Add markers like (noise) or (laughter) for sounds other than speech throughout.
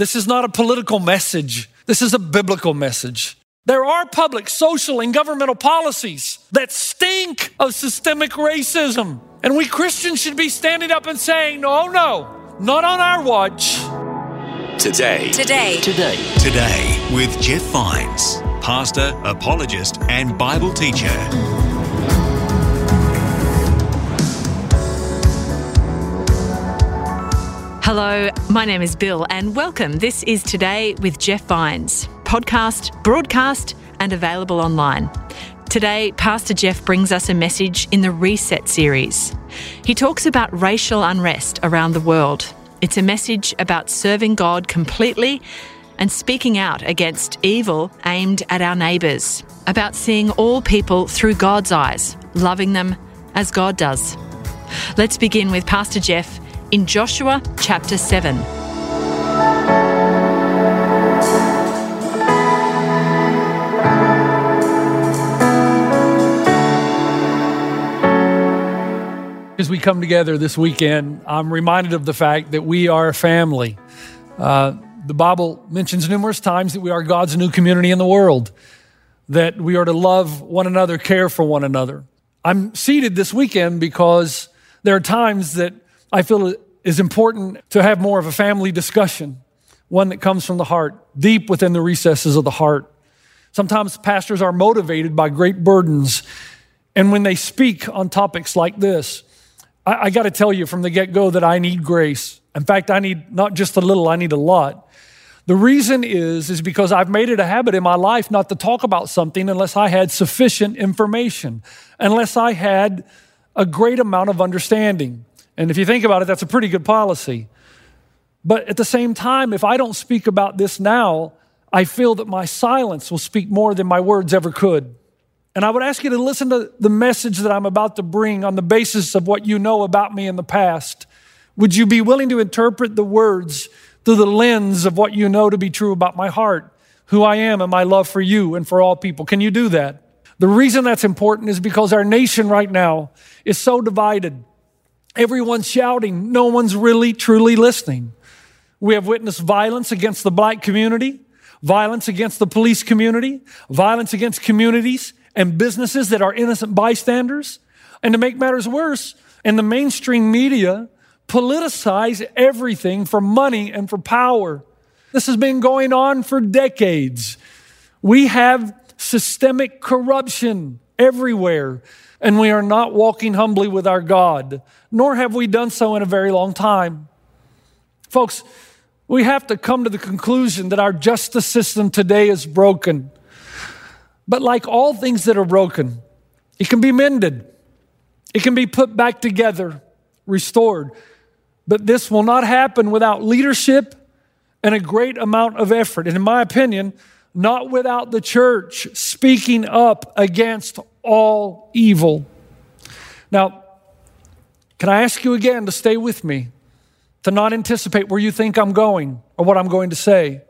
This is not a political message. This is a biblical message. There are public, social, and governmental policies that stink of systemic racism. And we Christians should be standing up and saying, no, no, not on our watch. Today. Today. Today. Today with Jeff Vines, pastor, apologist, and Bible teacher. Hello, my name is Bill, and welcome. This is Today with Jeff Vines, podcast, broadcast, and available online. Today, Pastor Jeff brings us a message in the Reset series. He talks about racial unrest around the world. It's a message about serving God completely and speaking out against evil aimed at our neighbours, about seeing all people through God's eyes, loving them as God does. Let's begin with Pastor Jeff in Joshua chapter 7. As we come together this weekend, I'm reminded of the fact that we are a family. Uh, the Bible mentions numerous times that we are God's new community in the world, that we are to love one another, care for one another. I'm seated this weekend because there are times that I feel it is important to have more of a family discussion, one that comes from the heart, deep within the recesses of the heart. Sometimes pastors are motivated by great burdens, and when they speak on topics like this, I, I got to tell you from the get go that I need grace. In fact, I need not just a little, I need a lot. The reason is is because I've made it a habit in my life not to talk about something unless I had sufficient information, unless I had a great amount of understanding. And if you think about it, that's a pretty good policy. But at the same time, if I don't speak about this now, I feel that my silence will speak more than my words ever could. And I would ask you to listen to the message that I'm about to bring on the basis of what you know about me in the past. Would you be willing to interpret the words through the lens of what you know to be true about my heart, who I am, and my love for you and for all people? Can you do that? The reason that's important is because our nation right now is so divided. Everyone's shouting, no one's really truly listening. We have witnessed violence against the black community, violence against the police community, violence against communities and businesses that are innocent bystanders. And to make matters worse, in the mainstream media, politicize everything for money and for power. This has been going on for decades. We have systemic corruption everywhere, and we are not walking humbly with our God, nor have we done so in a very long time. Folks, we have to come to the conclusion that our justice system today is broken. But like all things that are broken, it can be mended, it can be put back together, restored. But this will not happen without leadership and a great amount of effort. And in my opinion, not without the church speaking up against all evil. Now, can I ask you again to stay with me, to not anticipate where you think I'm going or what I'm going to say?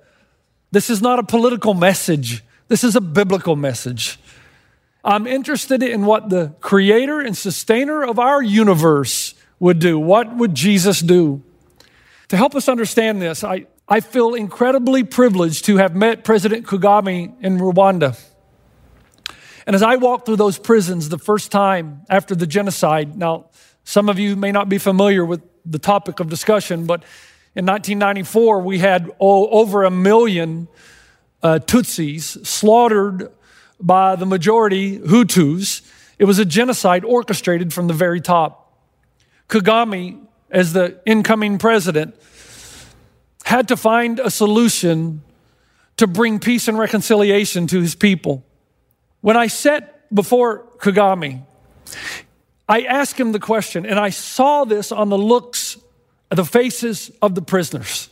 This is not a political message, this is a biblical message. I'm interested in what the creator and sustainer of our universe would do. What would Jesus do? To help us understand this, I, I feel incredibly privileged to have met President Kagame in Rwanda. And as I walked through those prisons the first time after the genocide, now, some of you may not be familiar with the topic of discussion, but in 1994, we had oh, over a million uh, Tutsis slaughtered by the majority Hutus. It was a genocide orchestrated from the very top. Kagame, as the incoming president, had to find a solution to bring peace and reconciliation to his people. When I sat before Kagame, I asked him the question, and I saw this on the looks, the faces of the prisoners.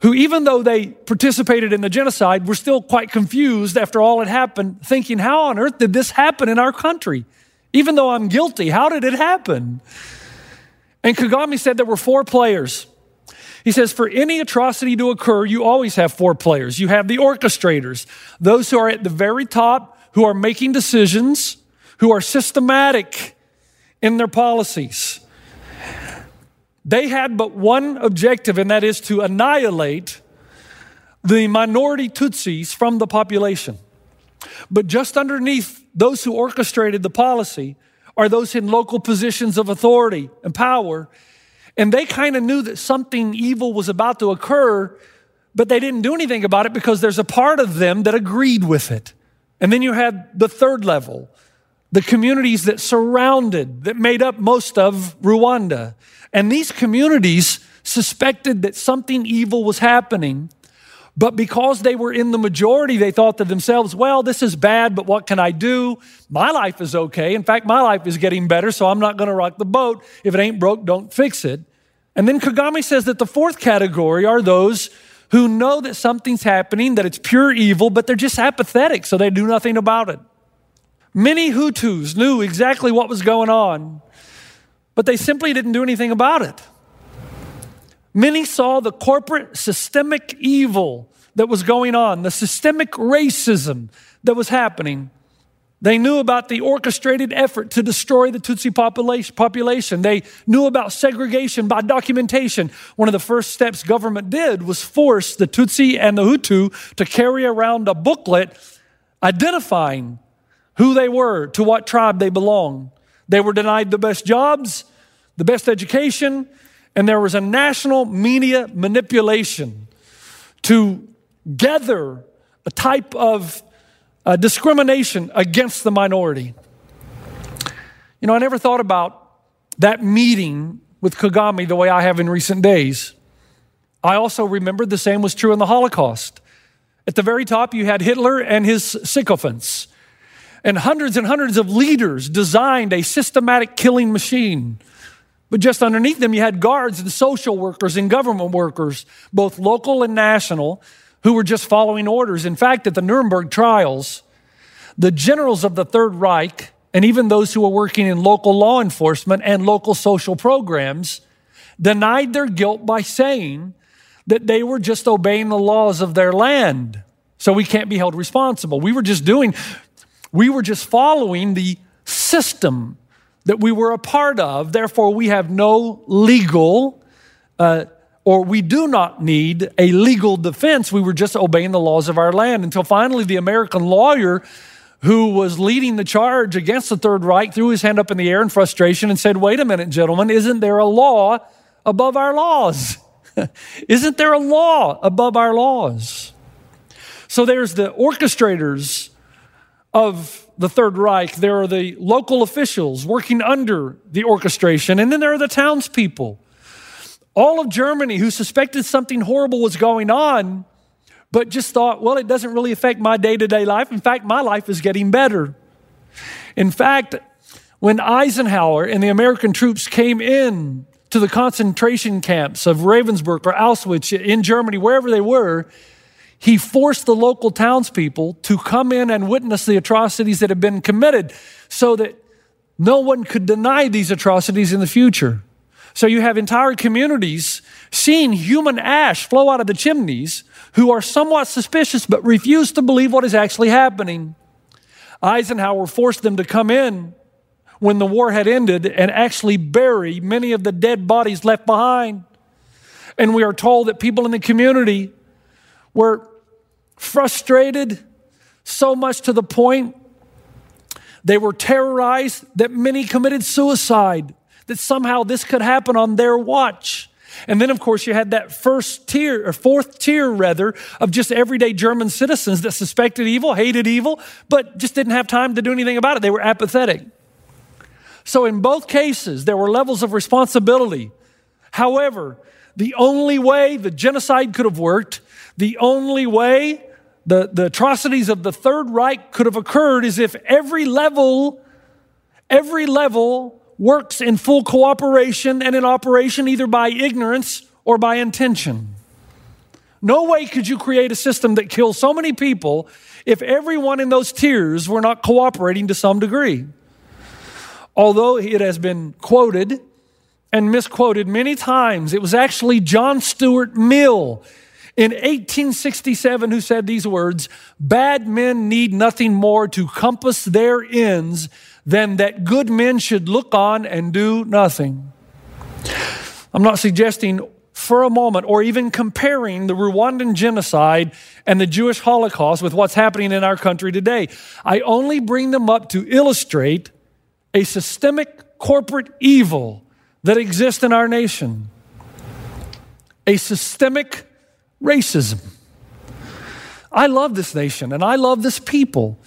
who, even though they participated in the genocide, were still quite confused after all had happened, thinking, How on earth did this happen in our country? Even though I'm guilty, how did it happen? And Kagame said there were four players. He says, For any atrocity to occur, you always have four players. You have the orchestrators, those who are at the very top, who are making decisions, who are systematic in their policies. They had but one objective, and that is to annihilate the minority Tutsis from the population. But just underneath those who orchestrated the policy are those in local positions of authority and power. And they kind of knew that something evil was about to occur, but they didn't do anything about it because there's a part of them that agreed with it. And then you had the third level, the communities that surrounded, that made up most of Rwanda. And these communities suspected that something evil was happening. But because they were in the majority, they thought to themselves, well, this is bad, but what can I do? My life is okay. In fact, my life is getting better, so I'm not going to rock the boat. If it ain't broke, don't fix it. And then Kagame says that the fourth category are those who know that something's happening, that it's pure evil, but they're just apathetic, so they do nothing about it. Many Hutus knew exactly what was going on, but they simply didn't do anything about it. Many saw the corporate systemic evil that was going on, the systemic racism that was happening. They knew about the orchestrated effort to destroy the Tutsi population. They knew about segregation by documentation. One of the first steps government did was force the Tutsi and the Hutu to carry around a booklet identifying who they were, to what tribe they belonged. They were denied the best jobs, the best education, and there was a national media manipulation to gather a type of uh, discrimination against the minority. You know, I never thought about that meeting with Kagame the way I have in recent days. I also remembered the same was true in the Holocaust. At the very top, you had Hitler and his sycophants. And hundreds and hundreds of leaders designed a systematic killing machine. But just underneath them, you had guards and social workers and government workers, both local and national, who were just following orders. In fact, at the Nuremberg trials, the generals of the Third Reich, and even those who were working in local law enforcement and local social programs, denied their guilt by saying that they were just obeying the laws of their land. So we can't be held responsible. We were just doing, we were just following the system that we were a part of. Therefore, we have no legal, uh, or we do not need a legal defense. We were just obeying the laws of our land until finally the American lawyer who was leading the charge against the Third Reich threw his hand up in the air in frustration and said, Wait a minute, gentlemen, isn't there a law above our laws? (laughs) isn't there a law above our laws? So there's the orchestrators of the Third Reich, there are the local officials working under the orchestration, and then there are the townspeople. All of Germany who suspected something horrible was going on, but just thought, well, it doesn't really affect my day to day life. In fact, my life is getting better. In fact, when Eisenhower and the American troops came in to the concentration camps of Ravensbrück or Auschwitz in Germany, wherever they were, he forced the local townspeople to come in and witness the atrocities that had been committed so that no one could deny these atrocities in the future. So you have entire communities seeing human ash flow out of the chimneys who are somewhat suspicious but refuse to believe what is actually happening. Eisenhower forced them to come in when the war had ended and actually bury many of the dead bodies left behind. And we are told that people in the community were frustrated so much to the point they were terrorized that many committed suicide, that somehow this could happen on their watch. And then, of course, you had that first tier, or fourth tier rather, of just everyday German citizens that suspected evil, hated evil, but just didn't have time to do anything about it. They were apathetic. So, in both cases, there were levels of responsibility. However, the only way the genocide could have worked the only way the, the atrocities of the Third Reich could have occurred is if every level, every level works in full cooperation and in operation either by ignorance or by intention. No way could you create a system that kills so many people if everyone in those tiers were not cooperating to some degree. Although it has been quoted and misquoted many times, it was actually John Stuart Mill in 1867 who said these words Bad men need nothing more to compass their ends than that good men should look on and do nothing. I'm not suggesting for a moment or even comparing the Rwandan genocide and the Jewish Holocaust with what's happening in our country today. I only bring them up to illustrate a systemic corporate evil that exists in our nation, a systemic racism. I love this nation and I love this people.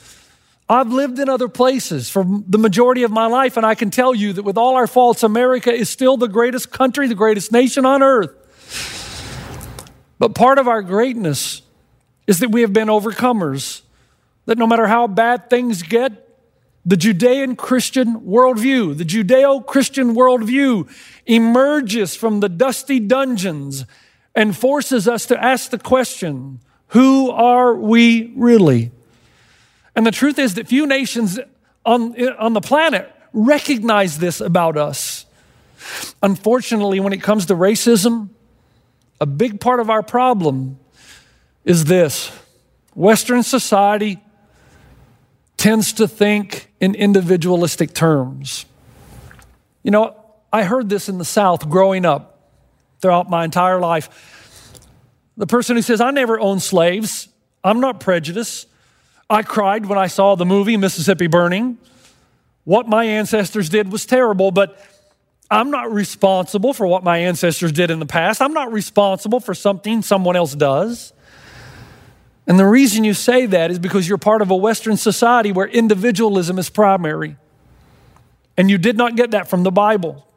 I've lived in other places for the majority of my life, and I can tell you that with all our faults, America is still the greatest country, the greatest nation on earth. But part of our greatness is that we have been overcomers, that no matter how bad things get, the Judean Christian worldview, the Judeo Christian worldview emerges from the dusty dungeons and forces us to ask the question who are we really? And the truth is that few nations on, on the planet recognize this about us. Unfortunately, when it comes to racism, a big part of our problem is this Western society tends to think in individualistic terms. You know, I heard this in the South growing up throughout my entire life. The person who says, I never owned slaves, I'm not prejudiced. I cried when I saw the movie Mississippi Burning. What my ancestors did was terrible, but I'm not responsible for what my ancestors did in the past. I'm not responsible for something someone else does. And the reason you say that is because you're part of a Western society where individualism is primary. And you did not get that from the Bible.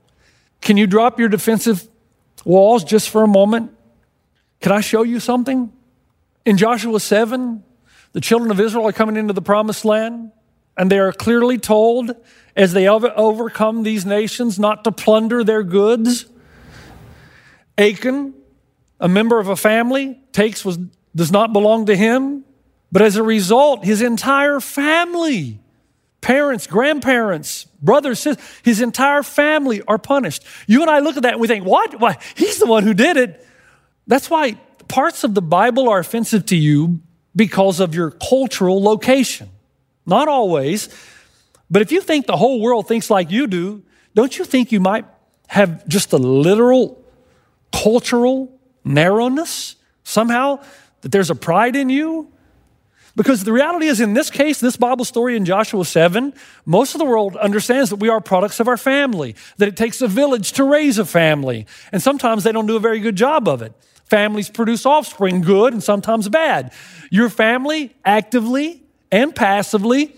Can you drop your defensive walls just for a moment? Can I show you something? In Joshua 7, the children of Israel are coming into the promised land, and they are clearly told as they overcome these nations not to plunder their goods. Achan, a member of a family, takes what does not belong to him, but as a result, his entire family, parents, grandparents, brothers, sisters, his entire family are punished. You and I look at that and we think, what? Why? He's the one who did it. That's why parts of the Bible are offensive to you because of your cultural location. Not always, but if you think the whole world thinks like you do, don't you think you might have just a literal cultural narrowness somehow? That there's a pride in you? Because the reality is, in this case, this Bible story in Joshua 7, most of the world understands that we are products of our family, that it takes a village to raise a family. And sometimes they don't do a very good job of it. Families produce offspring good and sometimes bad. Your family actively and passively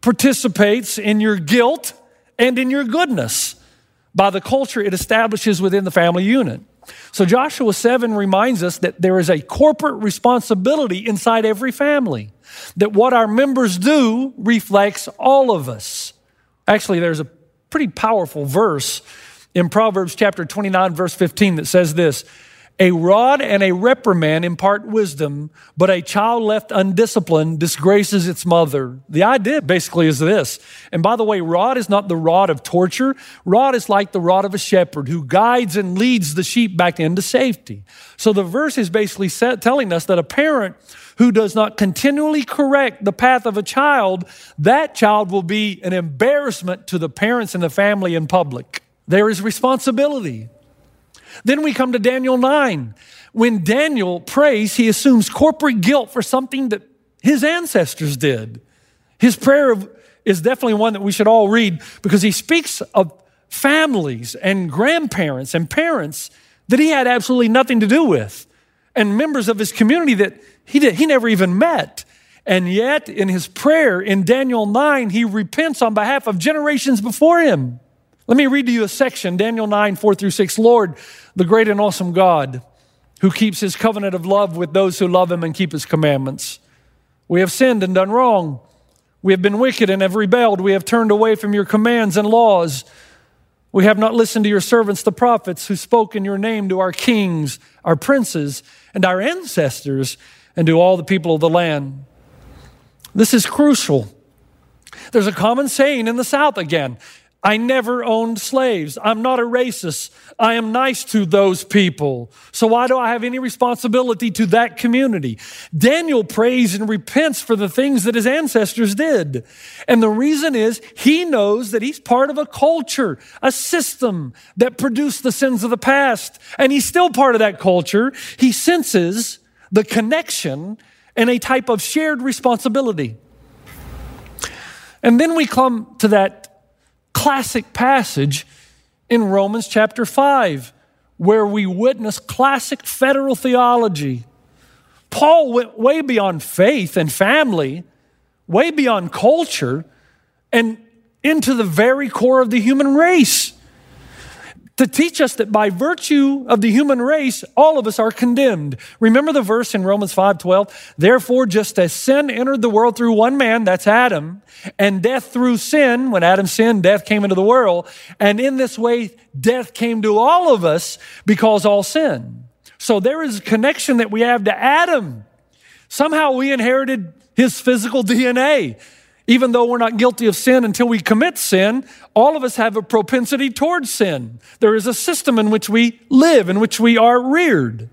participates in your guilt and in your goodness by the culture it establishes within the family unit. So, Joshua 7 reminds us that there is a corporate responsibility inside every family, that what our members do reflects all of us. Actually, there's a pretty powerful verse in Proverbs chapter 29, verse 15, that says this a rod and a reprimand impart wisdom, but a child left undisciplined disgraces its mother. The idea basically is this. And by the way, rod is not the rod of torture. Rod is like the rod of a shepherd who guides and leads the sheep back into safety. So the verse is basically telling us that a parent who does not continually correct the path of a child, that child will be an embarrassment to the parents and the family in public. There is responsibility. Then we come to Daniel 9. When Daniel prays, he assumes corporate guilt for something that his ancestors did. His prayer is definitely one that we should all read because he speaks of families and grandparents and parents that he had absolutely nothing to do with and members of his community that he, did, he never even met. And yet, in his prayer in Daniel 9, he repents on behalf of generations before him. Let me read to you a section, Daniel 9, 4 through 6. Lord, the great and awesome God, who keeps his covenant of love with those who love him and keep his commandments. We have sinned and done wrong. We have been wicked and have rebelled. We have turned away from your commands and laws. We have not listened to your servants, the prophets, who spoke in your name to our kings, our princes, and our ancestors, and to all the people of the land. This is crucial. There's a common saying in the South again I never owned slaves. I'm not a racist. I am nice to those people. So why do I have any responsibility to that community? Daniel prays and repents for the things that his ancestors did. And the reason is he knows that he's part of a culture, a system that produced the sins of the past. And he's still part of that culture. He senses the connection and a type of shared responsibility. And then we come to that classic passage in Romans chapter 5, where we witness classic federal theology. Paul went way beyond faith and family, way beyond culture, and into the very core of the human race to teach us that by virtue of the human race, all of us are condemned. Remember the verse in Romans 5:12, therefore just as sin entered the world through one man, that's Adam, and death through sin, when Adam sinned, death came into the world, and in this way death came to all of us because all sin. So there is a connection that we have to Adam. Somehow we inherited his physical (laughs) DNA. Even though we're not guilty of sin until we commit sin, all of us have a propensity towards sin. There is a system in which we live, in which we are reared.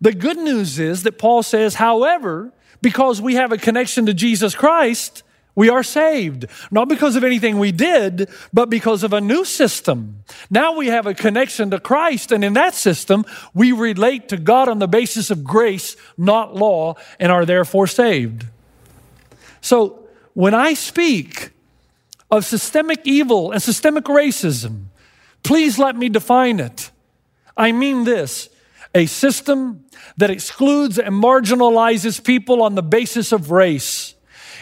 The good news is that Paul says, however, because we have a connection to Jesus Christ, we are saved. Not because of anything we did, but because of a new system. Now we have a connection to Christ, and in that system, we relate to God on the basis of grace, not law, and are therefore saved. So when I speak of systemic evil and systemic racism, please let me define it. I mean this a system that excludes and marginalizes people on the basis of race,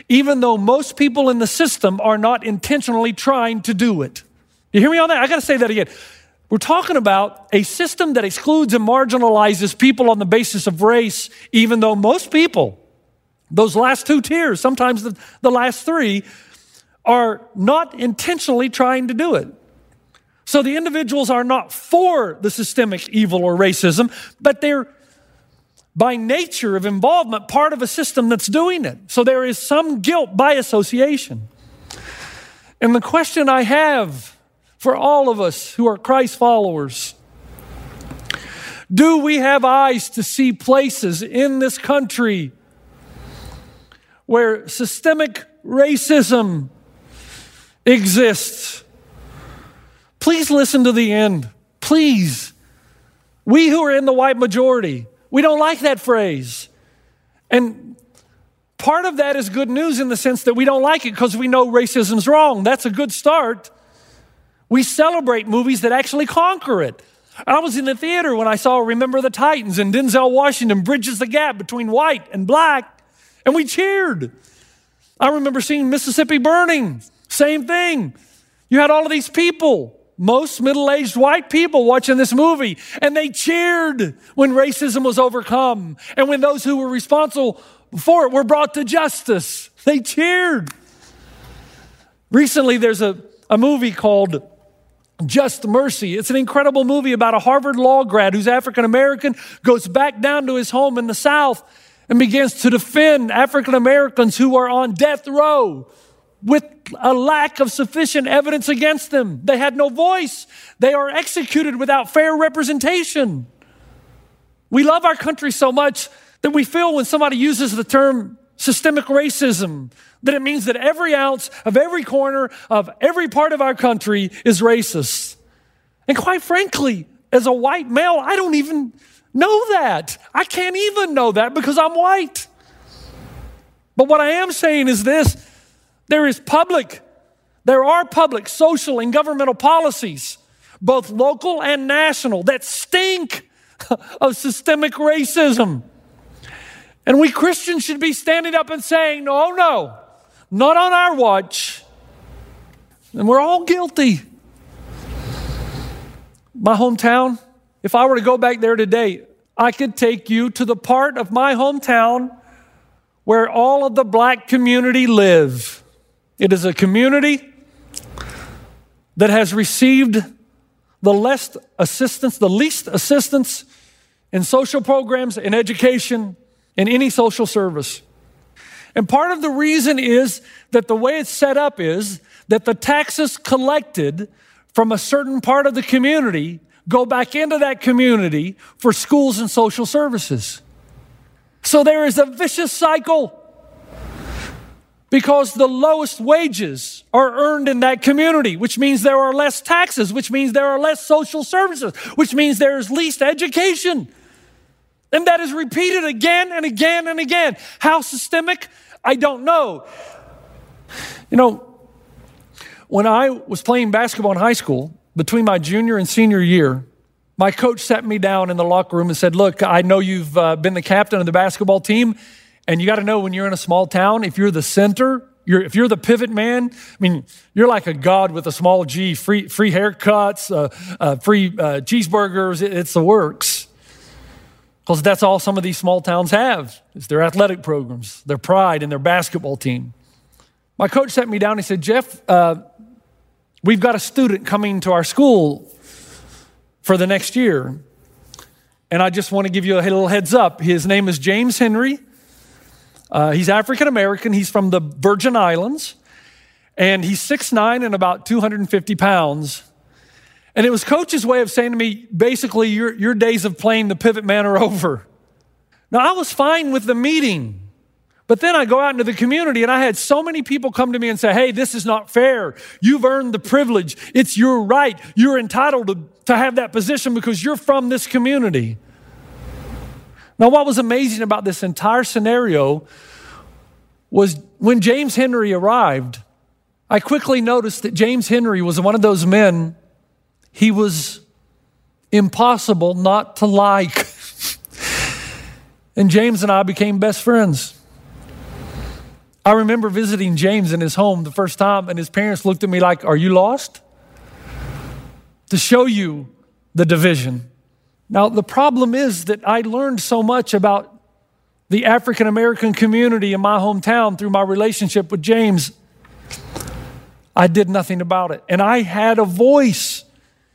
even though most people in the system are not intentionally trying to do it. You hear me on that? I got to say that again. We're talking about a system that excludes and marginalizes people on the basis of race, even though most people those last two tiers, sometimes the, the last three, are not intentionally trying to do it. So the individuals are not for the systemic evil or racism, but they're by nature of involvement part of a system that's doing it. So there is some guilt by association. And the question I have for all of us who are Christ followers do we have eyes to see places in this country where systemic racism exists. Please listen to the end. Please. We who are in the white majority, we don't like that phrase. And part of that is good news in the sense that we don't like it because we know racism's wrong. That's a good start. We celebrate movies that actually conquer it. I was in the theater when I saw Remember the Titans and Denzel Washington bridges the gap between white and black and we cheered. I remember seeing Mississippi burning, same thing. You had all of these people, most middle aged white people watching this movie, and they cheered when racism was overcome and when those who were responsible for it were brought to justice. They cheered. Recently, there's a, a movie called Just Mercy. It's an incredible movie about a Harvard law grad who's African American, goes back down to his home in the South and begins to defend African Americans who are on death row with a lack of sufficient evidence against them. They had no voice. They are executed without fair representation. We love our country so much that we feel when somebody uses the term systemic racism that it means that every ounce of every corner of every part of our country is racist. And quite frankly, as a white male, I don't even know that. I can't even know that because I'm white. But what I am saying is this there is public, there are public, social, and governmental policies, both local and national, that stink (laughs) of systemic racism. And we Christians should be standing up and saying, no, no, not on our watch. And we're all guilty. My hometown, if I were to go back there today, I could take you to the part of my hometown where all of the black community live. It is a community that has received the less assistance, the least assistance in social programs, in education, in any social service. And part of the reason is that the way it's set up is that the taxes collected from a certain part of the community go back into that community for schools and social services. So there is a vicious cycle because the lowest wages are earned in that community, which means there are less taxes, which means there are less social services, which means there is least education. And that is repeated again and again and again. How systemic? I don't know. You know, when I was playing basketball in high school, between my junior and senior year, my coach sat me down in the locker room and said, Look, I know you've uh, been the captain of the basketball team, and you got to know when you're in a small town, if you're the center, you're, if you're the pivot man, I mean, you're like a god with a small g, free, free haircuts, uh, uh, free uh, cheeseburgers, it, it's the works. Because that's all some of these small towns have, is their athletic programs, their pride and their basketball team. My coach sat me down he said, Jeff, uh, we've got a student coming to our school for the next year. And I just want to give you a little heads up. His name is James Henry. Uh, he's African American. He's from the Virgin Islands. And he's 6'9 and about 250 pounds. And it was coach's way of saying to me, basically, your, your days of playing the pivot man are over. Now, I was fine with the meeting. But then I go out into the community and I had so many people come to me and say, Hey, this is not fair. You've earned the privilege. It's your right. You're entitled to, to have that position because you're from this community. Now, what was amazing about this entire scenario was when James Henry arrived, I quickly noticed that James Henry was one of those men, he was impossible not to like. (laughs) and James and I became best friends. I remember visiting James in his home the first time, and his parents looked at me like, Are you lost? To show you the division. Now, the problem is that I learned so much about the African American community in my hometown through my relationship with James. I did nothing about it. And I had a voice.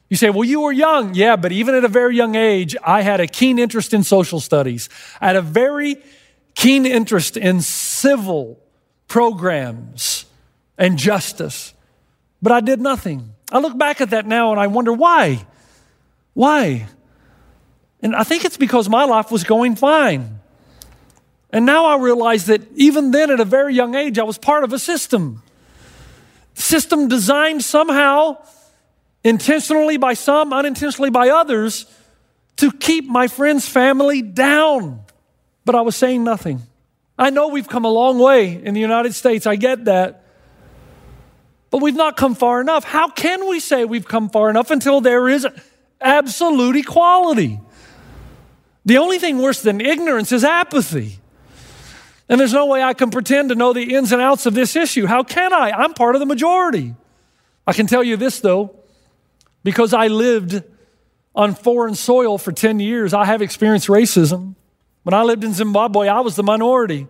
You say, well, you were young. Yeah, but even at a very young age, I had a keen interest in social studies. I had a very keen interest in civil programs and justice. But I did nothing. I look back at that now and I wonder why? Why? And I think it's because my life was going fine. And now I realize that even then, at a very young age, I was part of a system. System designed somehow, intentionally by some, unintentionally by others, to keep my friend's family down. But I was saying nothing. I know we've come a long way in the United States. I get that. But we've not come far enough. How can we say we've come far enough until there is absolute equality? The only thing worse than ignorance is apathy. And there's no way I can pretend to know the ins and outs of this issue. How can I? I'm part of the majority. I can tell you this, though, because I lived on foreign soil for 10 years, I have experienced racism. When I lived in Zimbabwe, I was the minority.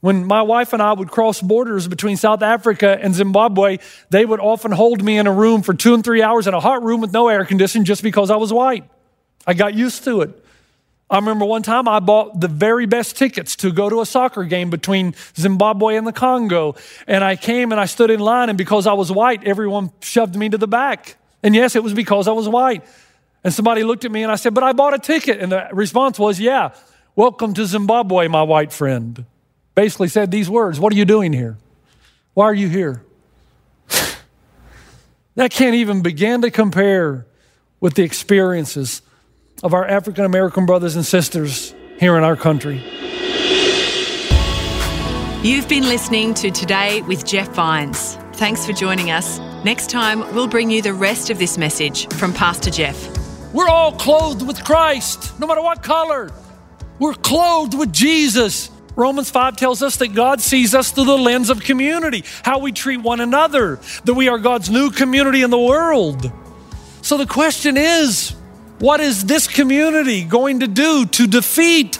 When my wife and I would cross borders between South Africa and Zimbabwe, they would often hold me in a room for two and three hours in a hot room with no air conditioning just because I was white. I got used to it. I remember one time I bought the very best tickets to go to a soccer game between Zimbabwe and the Congo. And I came and I stood in line, and because I was white, everyone shoved me to the back. And yes, it was because I was white. And somebody looked at me and I said, But I bought a ticket. And the response was, Yeah, welcome to Zimbabwe, my white friend. Basically said these words What are you doing here? Why are you here? (sighs) that can't even begin to compare with the experiences of our African American brothers and sisters here in our country. You've been listening to Today with Jeff Vines. Thanks for joining us. Next time, we'll bring you the rest of this message from Pastor Jeff. We're all clothed with Christ, no matter what color. We're clothed with Jesus. Romans 5 tells us that God sees us through the lens of community, how we treat one another, that we are God's new community in the world. So the question is, what is this community going to do to defeat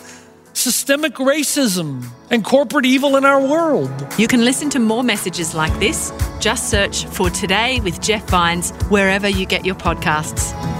systemic racism and corporate evil in our world. You can listen to more messages like this. Just search for Today with Jeff Vines wherever you get your podcasts.